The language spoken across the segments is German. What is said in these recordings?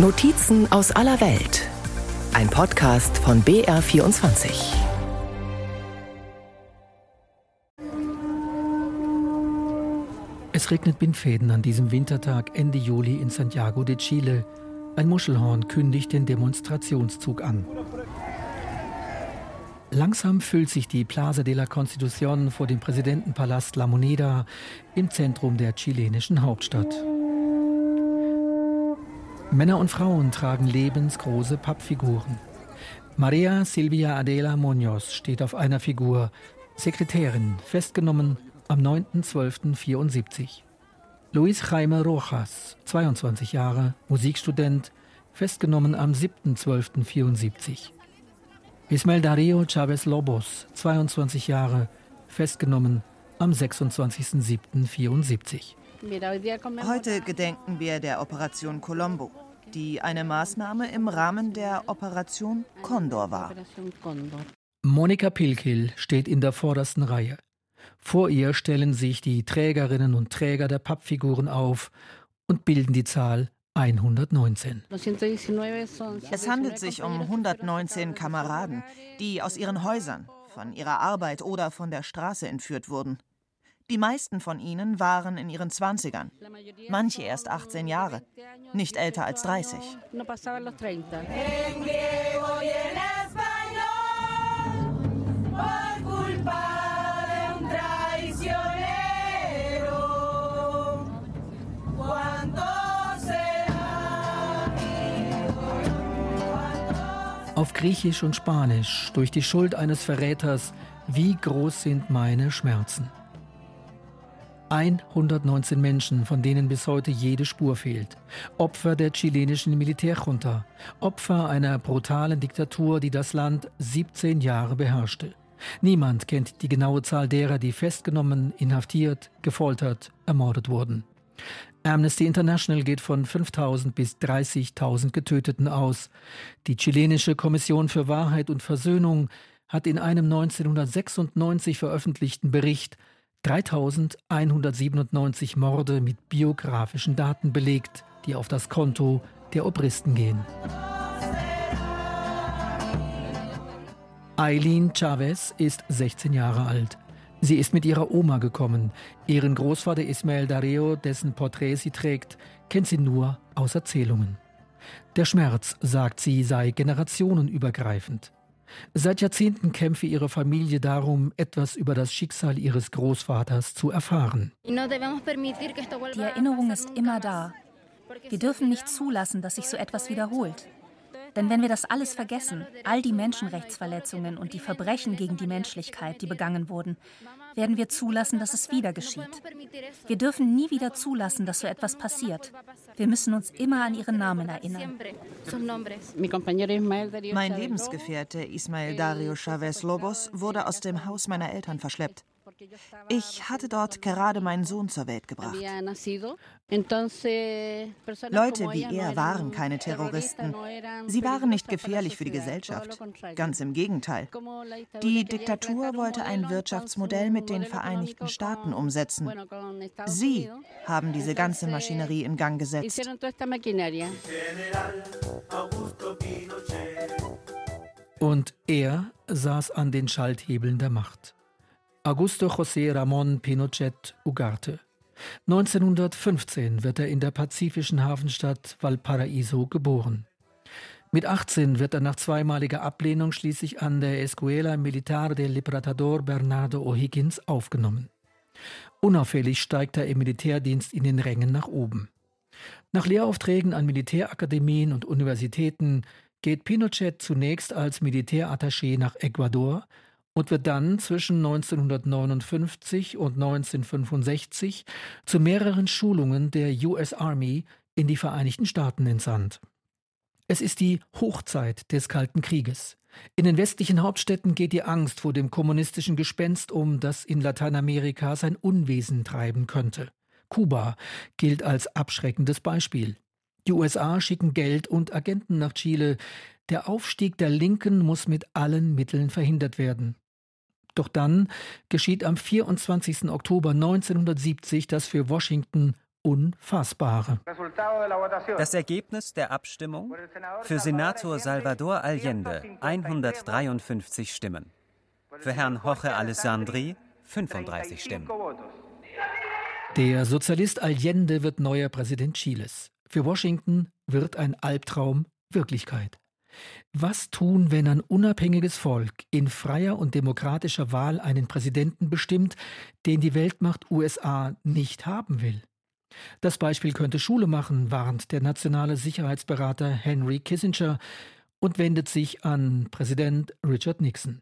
Notizen aus aller Welt. Ein Podcast von BR24. Es regnet Bindfäden an diesem Wintertag Ende Juli in Santiago de Chile. Ein Muschelhorn kündigt den Demonstrationszug an. Langsam füllt sich die Plaza de la Constitución vor dem Präsidentenpalast La Moneda im Zentrum der chilenischen Hauptstadt. Männer und Frauen tragen lebensgroße Pappfiguren. Maria Silvia Adela Munoz steht auf einer Figur, Sekretärin, festgenommen am 9.12.74. Luis Jaime Rojas, 22 Jahre, Musikstudent, festgenommen am 7.12.74. Ismael Dario Chavez Lobos, 22 Jahre, festgenommen am 26.07.74. Heute gedenken wir der Operation Colombo, die eine Maßnahme im Rahmen der Operation Condor war. Monika Pilkil steht in der vordersten Reihe. Vor ihr stellen sich die Trägerinnen und Träger der Pappfiguren auf und bilden die Zahl 119. Es handelt sich um 119 Kameraden, die aus ihren Häusern, von ihrer Arbeit oder von der Straße entführt wurden. Die meisten von ihnen waren in ihren Zwanzigern, manche erst 18 Jahre, nicht älter als 30. Auf Griechisch und Spanisch, durch die Schuld eines Verräters, wie groß sind meine Schmerzen. 119 Menschen, von denen bis heute jede Spur fehlt. Opfer der chilenischen Militärjunta. Opfer einer brutalen Diktatur, die das Land 17 Jahre beherrschte. Niemand kennt die genaue Zahl derer, die festgenommen, inhaftiert, gefoltert, ermordet wurden. Amnesty International geht von 5000 bis 30.000 Getöteten aus. Die chilenische Kommission für Wahrheit und Versöhnung hat in einem 1996 veröffentlichten Bericht 3197 Morde mit biografischen Daten belegt, die auf das Konto der Obristen gehen. Eileen Chavez ist 16 Jahre alt. Sie ist mit ihrer Oma gekommen. Ihren Großvater Ismael Dario, dessen Porträt sie trägt, kennt sie nur aus Erzählungen. Der Schmerz, sagt sie, sei generationenübergreifend. Seit Jahrzehnten kämpfe ihre Familie darum, etwas über das Schicksal ihres Großvaters zu erfahren. Die Erinnerung ist immer da. Wir dürfen nicht zulassen, dass sich so etwas wiederholt. Denn wenn wir das alles vergessen, all die Menschenrechtsverletzungen und die Verbrechen gegen die Menschlichkeit, die begangen wurden, werden wir zulassen, dass es wieder geschieht. Wir dürfen nie wieder zulassen, dass so etwas passiert. Wir müssen uns immer an ihren Namen erinnern. Mein Lebensgefährte Ismael Dario Chavez Lobos wurde aus dem Haus meiner Eltern verschleppt. Ich hatte dort gerade meinen Sohn zur Welt gebracht. Leute wie er waren keine Terroristen. Sie waren nicht gefährlich für die Gesellschaft. Ganz im Gegenteil. Die Diktatur wollte ein Wirtschaftsmodell mit den Vereinigten Staaten umsetzen. Sie haben diese ganze Maschinerie in Gang gesetzt. Und er saß an den Schalthebeln der Macht. Augusto José Ramón Pinochet Ugarte. 1915 wird er in der pazifischen Hafenstadt Valparaiso geboren. Mit 18 wird er nach zweimaliger Ablehnung schließlich an der Escuela Militar del Libertador Bernardo O'Higgins aufgenommen. Unauffällig steigt er im Militärdienst in den Rängen nach oben. Nach Lehraufträgen an Militärakademien und Universitäten geht Pinochet zunächst als Militärattaché nach Ecuador, und wird dann zwischen 1959 und 1965 zu mehreren Schulungen der US Army in die Vereinigten Staaten entsandt. Es ist die Hochzeit des Kalten Krieges. In den westlichen Hauptstädten geht die Angst vor dem kommunistischen Gespenst um, das in Lateinamerika sein Unwesen treiben könnte. Kuba gilt als abschreckendes Beispiel. Die USA schicken Geld und Agenten nach Chile. Der Aufstieg der Linken muss mit allen Mitteln verhindert werden. Doch dann geschieht am 24. Oktober 1970 das für Washington Unfassbare. Das Ergebnis der Abstimmung? Für Senator Salvador Allende 153 Stimmen. Für Herrn Jorge Alessandri 35 Stimmen. Der Sozialist Allende wird neuer Präsident Chiles. Für Washington wird ein Albtraum Wirklichkeit. Was tun, wenn ein unabhängiges Volk in freier und demokratischer Wahl einen Präsidenten bestimmt, den die Weltmacht USA nicht haben will? Das Beispiel könnte Schule machen, warnt der nationale Sicherheitsberater Henry Kissinger und wendet sich an Präsident Richard Nixon.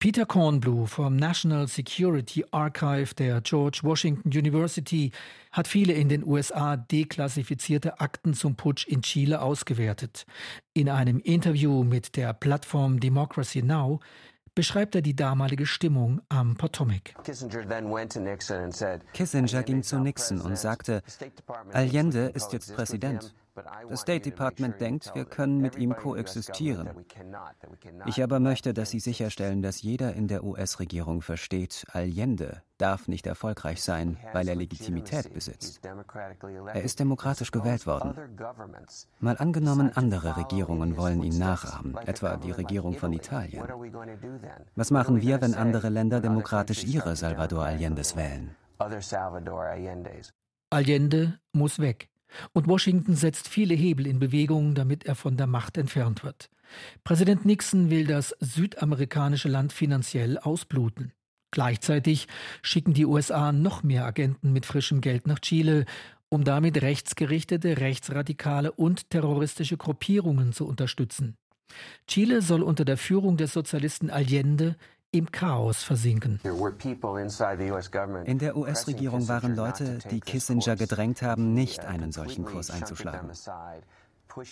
Peter Kornblue vom National Security Archive der George Washington University hat viele in den USA deklassifizierte Akten zum Putsch in Chile ausgewertet. In einem Interview mit der Plattform Democracy Now! beschreibt er die damalige Stimmung am Potomac. Kissinger ging zu Nixon und sagte, Allende ist jetzt Präsident. Das State Department denkt, wir können mit ihm koexistieren. Ich aber möchte, dass Sie sicherstellen, dass jeder in der US-Regierung versteht, Allende darf nicht erfolgreich sein, weil er Legitimität besitzt. Er ist demokratisch gewählt worden. Mal angenommen, andere Regierungen wollen ihn nachahmen, etwa die Regierung von Italien. Was machen wir, wenn andere Länder demokratisch ihre Salvador Allendes wählen? Allende muss weg. Und Washington setzt viele Hebel in Bewegung, damit er von der Macht entfernt wird. Präsident Nixon will das südamerikanische Land finanziell ausbluten. Gleichzeitig schicken die USA noch mehr Agenten mit frischem Geld nach Chile, um damit rechtsgerichtete, rechtsradikale und terroristische Gruppierungen zu unterstützen. Chile soll unter der Führung des Sozialisten Allende im Chaos versinken. In der US-Regierung waren Leute, die Kissinger gedrängt haben, nicht einen solchen Kurs einzuschlagen.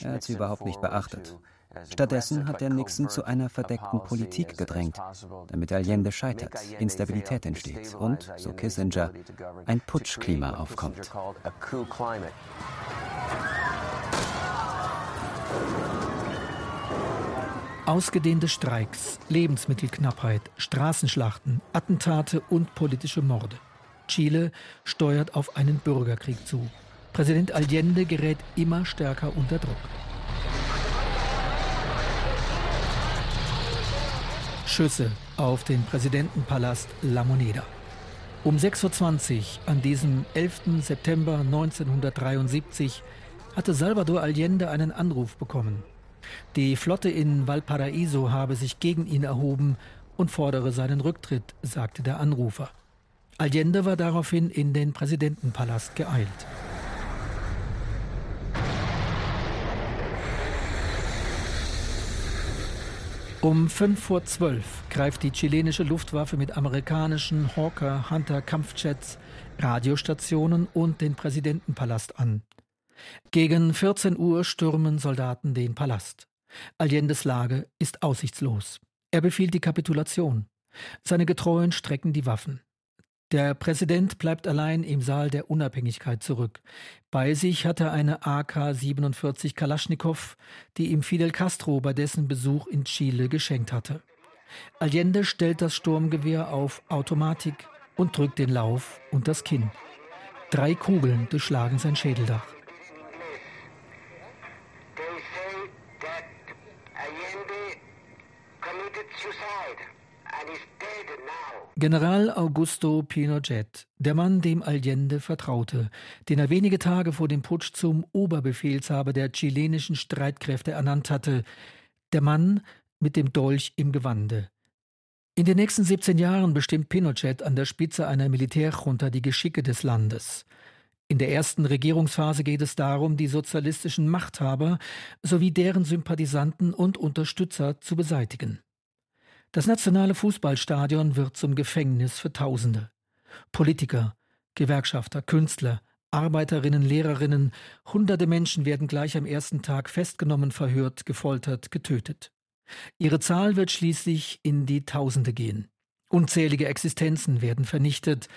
Er hat sie überhaupt nicht beachtet. Stattdessen hat er Nixon zu einer verdeckten Politik gedrängt, damit Allende scheitert, Instabilität entsteht und, so Kissinger, ein Putschklima aufkommt. Ausgedehnte Streiks, Lebensmittelknappheit, Straßenschlachten, Attentate und politische Morde. Chile steuert auf einen Bürgerkrieg zu. Präsident Allende gerät immer stärker unter Druck. Schüsse auf den Präsidentenpalast La Moneda. Um 6.20 Uhr an diesem 11. September 1973 hatte Salvador Allende einen Anruf bekommen. Die Flotte in Valparaiso habe sich gegen ihn erhoben und fordere seinen Rücktritt, sagte der Anrufer. Allende war daraufhin in den Präsidentenpalast geeilt. Um 5 vor 12 greift die chilenische Luftwaffe mit amerikanischen Hawker Hunter Kampfjets Radiostationen und den Präsidentenpalast an. Gegen 14 Uhr stürmen Soldaten den Palast. Allendes Lage ist aussichtslos. Er befiehlt die Kapitulation. Seine Getreuen strecken die Waffen. Der Präsident bleibt allein im Saal der Unabhängigkeit zurück. Bei sich hat er eine AK-47 Kalaschnikow, die ihm Fidel Castro bei dessen Besuch in Chile geschenkt hatte. Allende stellt das Sturmgewehr auf Automatik und drückt den Lauf und das Kinn. Drei Kugeln durchschlagen sein Schädeldach. General Augusto Pinochet, der Mann, dem Allende vertraute, den er wenige Tage vor dem Putsch zum Oberbefehlshaber der chilenischen Streitkräfte ernannt hatte, der Mann mit dem Dolch im Gewande. In den nächsten 17 Jahren bestimmt Pinochet an der Spitze einer Militärjunta die Geschicke des Landes. In der ersten Regierungsphase geht es darum, die sozialistischen Machthaber sowie deren Sympathisanten und Unterstützer zu beseitigen. Das nationale Fußballstadion wird zum Gefängnis für Tausende. Politiker, Gewerkschafter, Künstler, Arbeiterinnen, Lehrerinnen, hunderte Menschen werden gleich am ersten Tag festgenommen, verhört, gefoltert, getötet. Ihre Zahl wird schließlich in die Tausende gehen. Unzählige Existenzen werden vernichtet.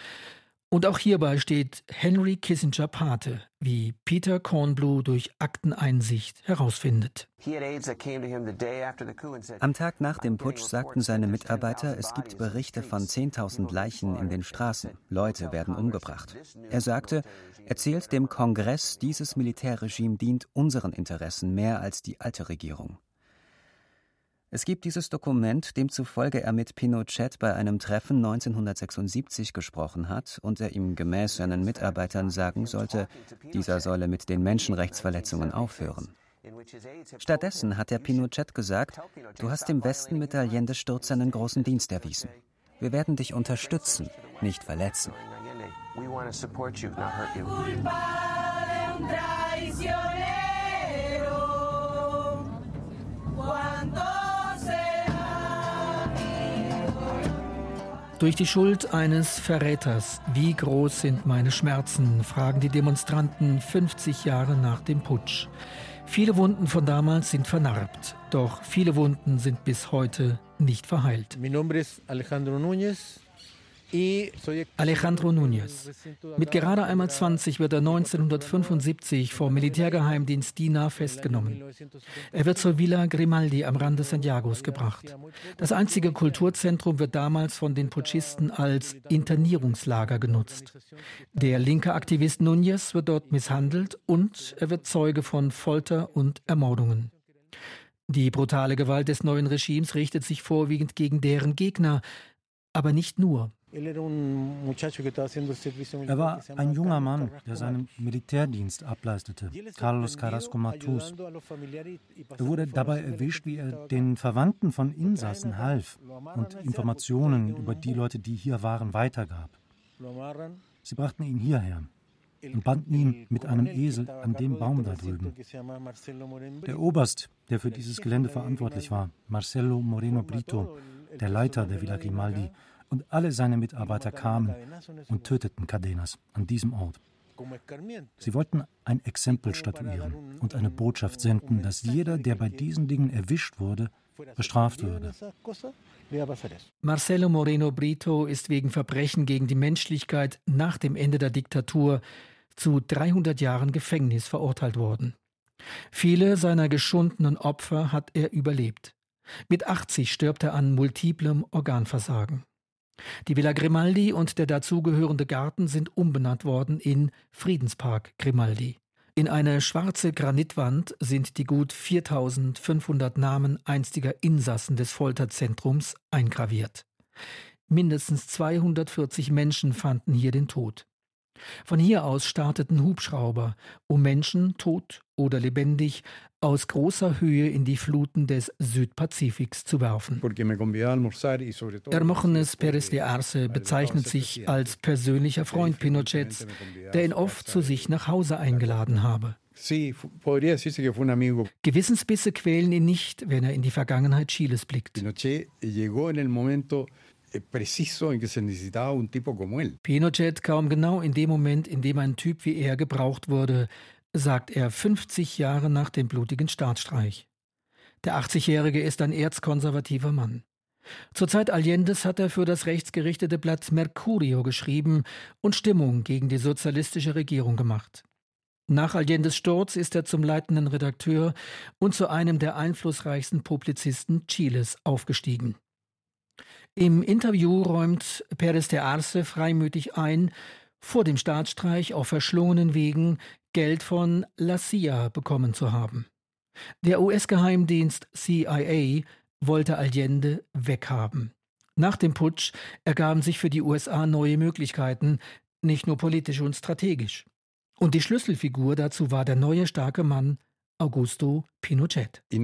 Und auch hierbei steht Henry Kissinger Pate, wie Peter Kornblue durch Akteneinsicht herausfindet. Am Tag nach dem Putsch sagten seine Mitarbeiter, es gibt Berichte von 10.000 Leichen in den Straßen. Leute werden umgebracht. Er sagte, erzählt dem Kongress, dieses Militärregime dient unseren Interessen mehr als die alte Regierung. Es gibt dieses Dokument, demzufolge er mit Pinochet bei einem Treffen 1976 gesprochen hat und er ihm gemäß seinen Mitarbeitern sagen sollte, dieser solle mit den Menschenrechtsverletzungen aufhören. Stattdessen hat er Pinochet gesagt, du hast dem Westen mit Allende Sturz einen großen Dienst erwiesen. Wir werden dich unterstützen, nicht verletzen. We want to support you, not hurt you. Durch die Schuld eines Verräters. Wie groß sind meine Schmerzen? fragen die Demonstranten 50 Jahre nach dem Putsch. Viele Wunden von damals sind vernarbt, doch viele Wunden sind bis heute nicht verheilt. Mein Name ist Alejandro Núñez. Alejandro Núñez. Mit gerade einmal 20 wird er 1975 vom Militärgeheimdienst DINA festgenommen. Er wird zur Villa Grimaldi am Rande Santiagos gebracht. Das einzige Kulturzentrum wird damals von den Putschisten als Internierungslager genutzt. Der linke Aktivist Núñez wird dort misshandelt und er wird Zeuge von Folter und Ermordungen. Die brutale Gewalt des neuen Regimes richtet sich vorwiegend gegen deren Gegner, aber nicht nur. Er war ein junger Mann, der seinen Militärdienst ableistete, Carlos Carrasco Matus. Er wurde dabei erwischt, wie er den Verwandten von Insassen half und Informationen über die Leute, die hier waren, weitergab. Sie brachten ihn hierher und banden ihn mit einem Esel an dem Baum da drüben. Der Oberst, der für dieses Gelände verantwortlich war, Marcelo Moreno Brito, der Leiter der Villa Grimaldi, und alle seine Mitarbeiter kamen und töteten Cadenas an diesem Ort. Sie wollten ein Exempel statuieren und eine Botschaft senden, dass jeder, der bei diesen Dingen erwischt wurde, bestraft würde. Marcelo Moreno Brito ist wegen Verbrechen gegen die Menschlichkeit nach dem Ende der Diktatur zu 300 Jahren Gefängnis verurteilt worden. Viele seiner geschundenen Opfer hat er überlebt. Mit 80 stirbt er an multiplem Organversagen. Die Villa Grimaldi und der dazugehörende Garten sind umbenannt worden in Friedenspark Grimaldi. In eine schwarze Granitwand sind die gut 4500 Namen einstiger Insassen des Folterzentrums eingraviert. Mindestens 240 Menschen fanden hier den Tod. Von hier aus starteten Hubschrauber, um Menschen, tot oder lebendig, aus großer Höhe in die Fluten des Südpazifiks zu werfen. Hermogenes Pérez de Arce bezeichnet sich als persönlicher Freund Pinochets, der ihn oft zu sich nach Hause eingeladen habe. Gewissensbisse quälen ihn nicht, wenn er in die Vergangenheit Chiles blickt. Pinochet kaum genau in dem Moment, in dem ein Typ wie er gebraucht wurde, sagt er 50 Jahre nach dem blutigen Staatsstreich. Der 80-Jährige ist ein erzkonservativer Mann. Zur Zeit Allendes hat er für das rechtsgerichtete Blatt Mercurio geschrieben und Stimmung gegen die sozialistische Regierung gemacht. Nach Allendes Sturz ist er zum leitenden Redakteur und zu einem der einflussreichsten Publizisten Chiles aufgestiegen. Im Interview räumt Pérez de Arce freimütig ein, vor dem Staatsstreich auf verschlungenen Wegen Geld von La CIA bekommen zu haben. Der US-Geheimdienst CIA wollte Allende weghaben. Nach dem Putsch ergaben sich für die USA neue Möglichkeiten, nicht nur politisch und strategisch. Und die Schlüsselfigur dazu war der neue starke Mann Augusto Pinochet. Er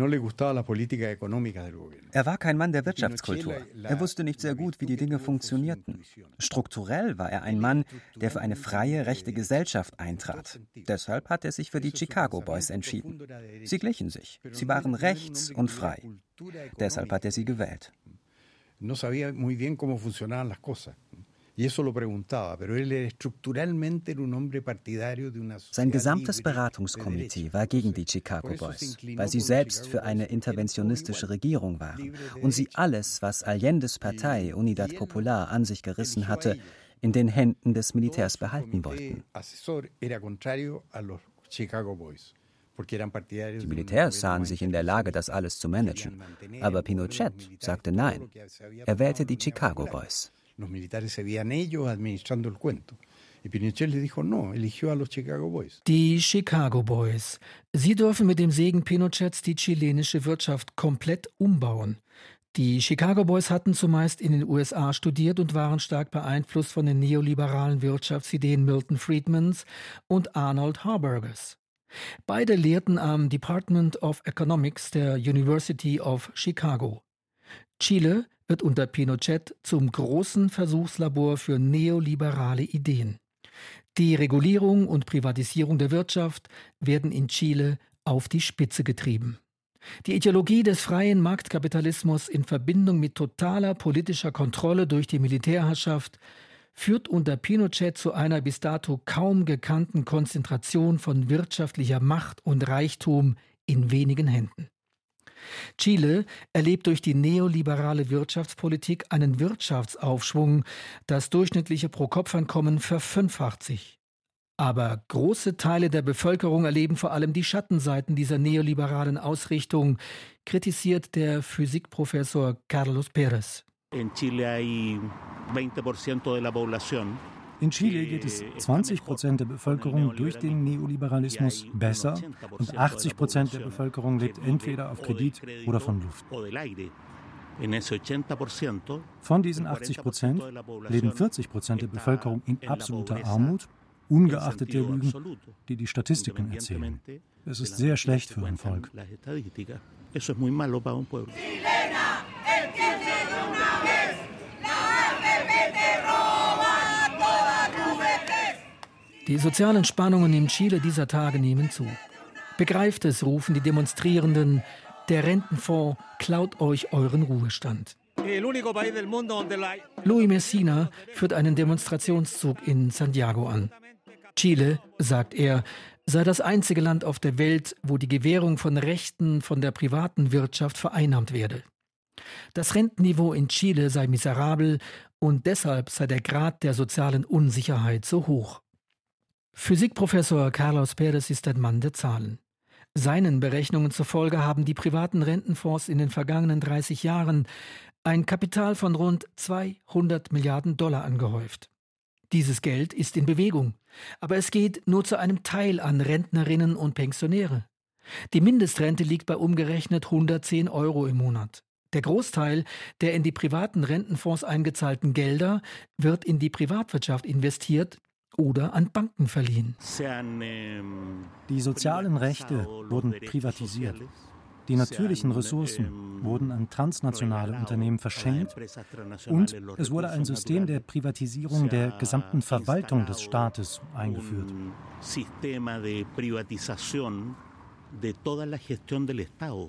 war kein Mann der Wirtschaftskultur. Er wusste nicht sehr gut, wie die Dinge funktionierten. Strukturell war er ein Mann, der für eine freie, rechte Gesellschaft eintrat. Deshalb hat er sich für die Chicago Boys entschieden. Sie glichen sich. Sie waren rechts und frei. Deshalb hat er sie gewählt. No sabía muy bien cómo funcionaban las cosas. Sein gesamtes Beratungskomitee war gegen die Chicago Boys, weil sie selbst für eine interventionistische Regierung waren und sie alles, was Allendes Partei Unidad Popular an sich gerissen hatte, in den Händen des Militärs behalten wollten. Die Militärs sahen sich in der Lage, das alles zu managen. Aber Pinochet sagte nein. Er wählte die Chicago Boys. Die Chicago Boys. Sie dürfen mit dem Segen Pinochets die chilenische Wirtschaft komplett umbauen. Die Chicago Boys hatten zumeist in den USA studiert und waren stark beeinflusst von den neoliberalen Wirtschaftsideen Milton Friedmans und Arnold Harburgers. Beide lehrten am Department of Economics der University of Chicago. Chile wird unter Pinochet zum großen Versuchslabor für neoliberale Ideen. Die Regulierung und Privatisierung der Wirtschaft werden in Chile auf die Spitze getrieben. Die Ideologie des freien Marktkapitalismus in Verbindung mit totaler politischer Kontrolle durch die Militärherrschaft führt unter Pinochet zu einer bis dato kaum gekannten Konzentration von wirtschaftlicher Macht und Reichtum in wenigen Händen. Chile erlebt durch die neoliberale Wirtschaftspolitik einen Wirtschaftsaufschwung, das durchschnittliche Pro-Kopf-Einkommen verfünffacht sich. Aber große Teile der Bevölkerung erleben vor allem die Schattenseiten dieser neoliberalen Ausrichtung, kritisiert der Physikprofessor Carlos Pérez. In Chile geht es 20 Prozent der Bevölkerung durch den Neoliberalismus besser und 80 Prozent der Bevölkerung lebt entweder auf Kredit oder von Luft. Von diesen 80 Prozent leben 40 Prozent der Bevölkerung in absoluter Armut ungeachtet der Lügen, die die Statistiken erzählen. Es ist sehr schlecht für ein Volk. Die sozialen Spannungen in Chile dieser Tage nehmen zu. Begreift es, rufen die Demonstrierenden, der Rentenfonds klaut euch euren Ruhestand. Louis Messina führt einen Demonstrationszug in Santiago an. Chile, sagt er, sei das einzige Land auf der Welt, wo die Gewährung von Rechten von der privaten Wirtschaft vereinnahmt werde. Das Rentenniveau in Chile sei miserabel und deshalb sei der Grad der sozialen Unsicherheit so hoch. Physikprofessor Carlos Pérez ist ein Mann der Zahlen. Seinen Berechnungen zufolge haben die privaten Rentenfonds in den vergangenen 30 Jahren ein Kapital von rund 200 Milliarden Dollar angehäuft. Dieses Geld ist in Bewegung, aber es geht nur zu einem Teil an Rentnerinnen und Pensionäre. Die Mindestrente liegt bei umgerechnet 110 Euro im Monat. Der Großteil der in die privaten Rentenfonds eingezahlten Gelder wird in die Privatwirtschaft investiert oder an Banken verliehen. Die sozialen Rechte wurden privatisiert. Die natürlichen Ressourcen wurden an transnationale Unternehmen verschenkt und es wurde ein System der Privatisierung der gesamten Verwaltung des Staates eingeführt.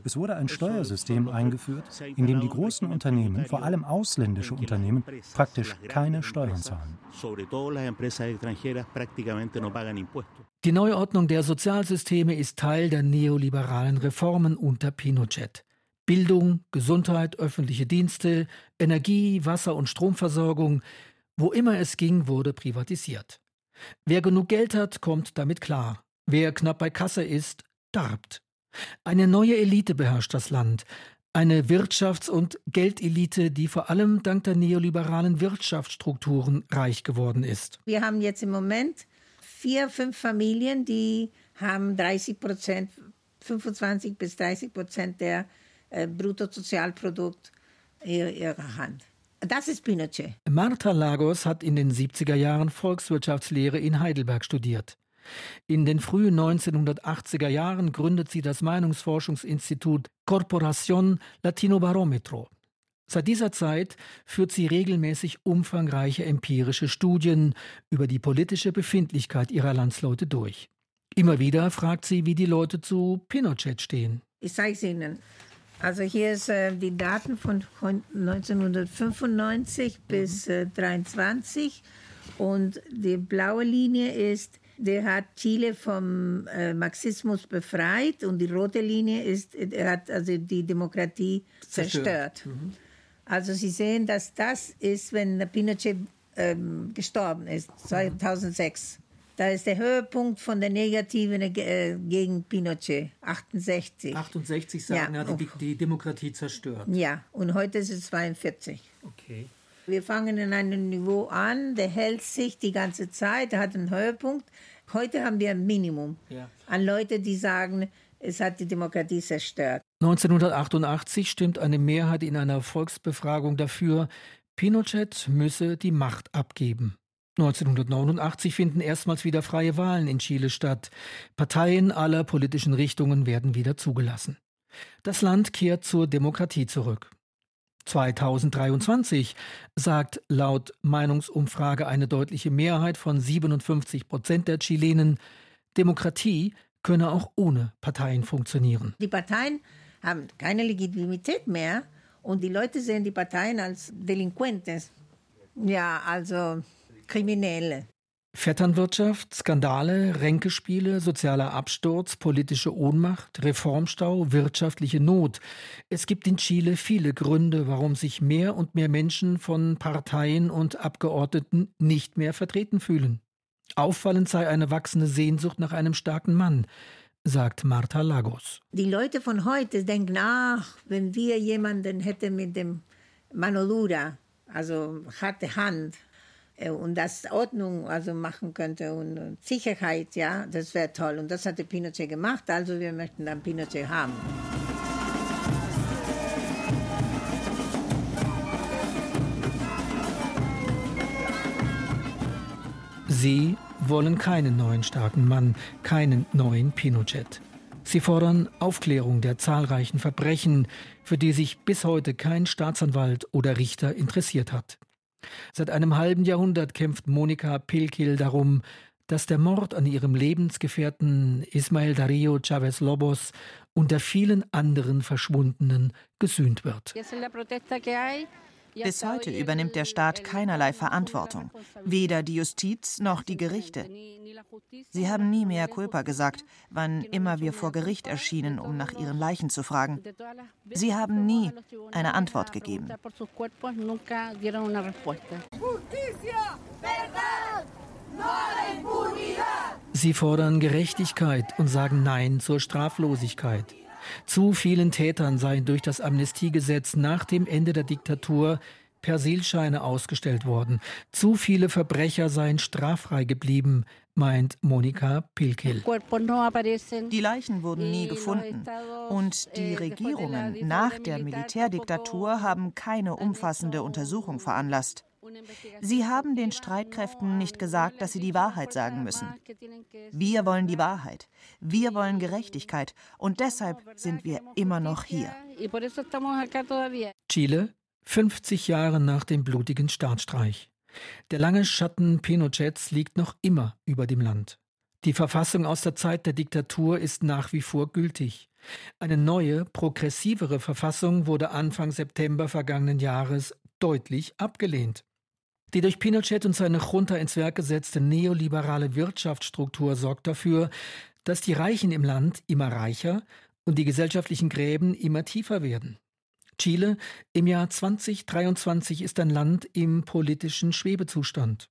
Es wurde ein Steuersystem eingeführt, in dem die großen Unternehmen, vor allem ausländische Unternehmen, praktisch keine Steuern zahlen. Die Neuordnung der Sozialsysteme ist Teil der neoliberalen Reformen unter Pinochet. Bildung, Gesundheit, öffentliche Dienste, Energie, Wasser- und Stromversorgung, wo immer es ging, wurde privatisiert. Wer genug Geld hat, kommt damit klar. Wer knapp bei Kasse ist, darbt. Eine neue Elite beherrscht das Land, eine Wirtschafts- und Geldelite, die vor allem dank der neoliberalen Wirtschaftsstrukturen reich geworden ist. Wir haben jetzt im Moment vier, fünf Familien, die haben 30 Prozent, 25 bis 30 Prozent der äh, Bruttosozialprodukt in ihrer Hand. Das ist Pinochet. Martha Lagos hat in den 70er Jahren Volkswirtschaftslehre in Heidelberg studiert. In den frühen 1980er Jahren gründet sie das Meinungsforschungsinstitut Corporación Latinobarometro. Seit dieser Zeit führt sie regelmäßig umfangreiche empirische Studien über die politische Befindlichkeit ihrer Landsleute durch. Immer wieder fragt sie, wie die Leute zu Pinochet stehen. Ich zeige es Ihnen. Also hier sind äh, die Daten von 1995 bis äh, 23 und die blaue Linie ist der hat Chile vom äh, Marxismus befreit und die rote Linie ist, er hat also die Demokratie zerstört. zerstört. Mhm. Also Sie sehen, dass das ist, wenn Pinochet ähm, gestorben ist, 2006. Da ist der Höhepunkt von der Negativen äh, gegen Pinochet, 68. 68 sagen, ja, hat die, die Demokratie zerstört. Ja, und heute ist es 42. Okay. Wir fangen in einem Niveau an, der hält sich die ganze Zeit, der hat einen Höhepunkt. Heute haben wir ein Minimum ja. an Leute, die sagen, es hat die Demokratie zerstört. 1988 stimmt eine Mehrheit in einer Volksbefragung dafür, Pinochet müsse die Macht abgeben. 1989 finden erstmals wieder freie Wahlen in Chile statt. Parteien aller politischen Richtungen werden wieder zugelassen. Das Land kehrt zur Demokratie zurück. 2023 sagt laut Meinungsumfrage eine deutliche Mehrheit von 57 Prozent der Chilenen, Demokratie könne auch ohne Parteien funktionieren. Die Parteien haben keine Legitimität mehr und die Leute sehen die Parteien als Delinquentes. Ja, also Kriminelle. Vetternwirtschaft, Skandale, Ränkespiele, sozialer Absturz, politische Ohnmacht, Reformstau, wirtschaftliche Not. Es gibt in Chile viele Gründe, warum sich mehr und mehr Menschen von Parteien und Abgeordneten nicht mehr vertreten fühlen. Auffallend sei eine wachsende Sehnsucht nach einem starken Mann, sagt Marta Lagos. Die Leute von heute denken, ach, wenn wir jemanden hätten mit dem Manolura, also harte Hand, und das Ordnung also machen könnte und Sicherheit, ja, das wäre toll. Und das hatte Pinochet gemacht, also wir möchten dann Pinochet haben. Sie wollen keinen neuen starken Mann, keinen neuen Pinochet. Sie fordern Aufklärung der zahlreichen Verbrechen, für die sich bis heute kein Staatsanwalt oder Richter interessiert hat. Seit einem halben Jahrhundert kämpft Monika Pilkil darum, dass der Mord an ihrem Lebensgefährten Ismael Darío Chávez Lobos unter vielen anderen Verschwundenen gesühnt wird. Bis heute übernimmt der Staat keinerlei Verantwortung, weder die Justiz noch die Gerichte. Sie haben nie mehr Culpa gesagt, wann immer wir vor Gericht erschienen, um nach ihren Leichen zu fragen. Sie haben nie eine Antwort gegeben. Sie fordern Gerechtigkeit und sagen Nein zur Straflosigkeit. Zu vielen Tätern seien durch das Amnestiegesetz nach dem Ende der Diktatur Persilscheine ausgestellt worden. Zu viele Verbrecher seien straffrei geblieben, meint Monika Pilkil. Die Leichen wurden nie gefunden. Und die Regierungen nach der Militärdiktatur haben keine umfassende Untersuchung veranlasst. Sie haben den Streitkräften nicht gesagt, dass sie die Wahrheit sagen müssen. Wir wollen die Wahrheit. Wir wollen Gerechtigkeit. Und deshalb sind wir immer noch hier. Chile, 50 Jahre nach dem blutigen Staatsstreich. Der lange Schatten Pinochets liegt noch immer über dem Land. Die Verfassung aus der Zeit der Diktatur ist nach wie vor gültig. Eine neue, progressivere Verfassung wurde Anfang September vergangenen Jahres deutlich abgelehnt. Die durch Pinochet und seine Junta ins Werk gesetzte neoliberale Wirtschaftsstruktur sorgt dafür, dass die Reichen im Land immer reicher und die gesellschaftlichen Gräben immer tiefer werden. Chile im Jahr 2023 ist ein Land im politischen Schwebezustand.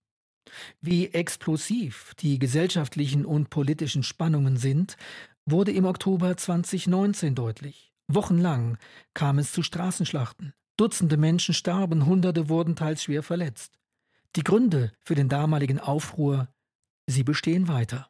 Wie explosiv die gesellschaftlichen und politischen Spannungen sind, wurde im Oktober 2019 deutlich. Wochenlang kam es zu Straßenschlachten. Dutzende Menschen starben, Hunderte wurden teils schwer verletzt. Die Gründe für den damaligen Aufruhr, sie bestehen weiter.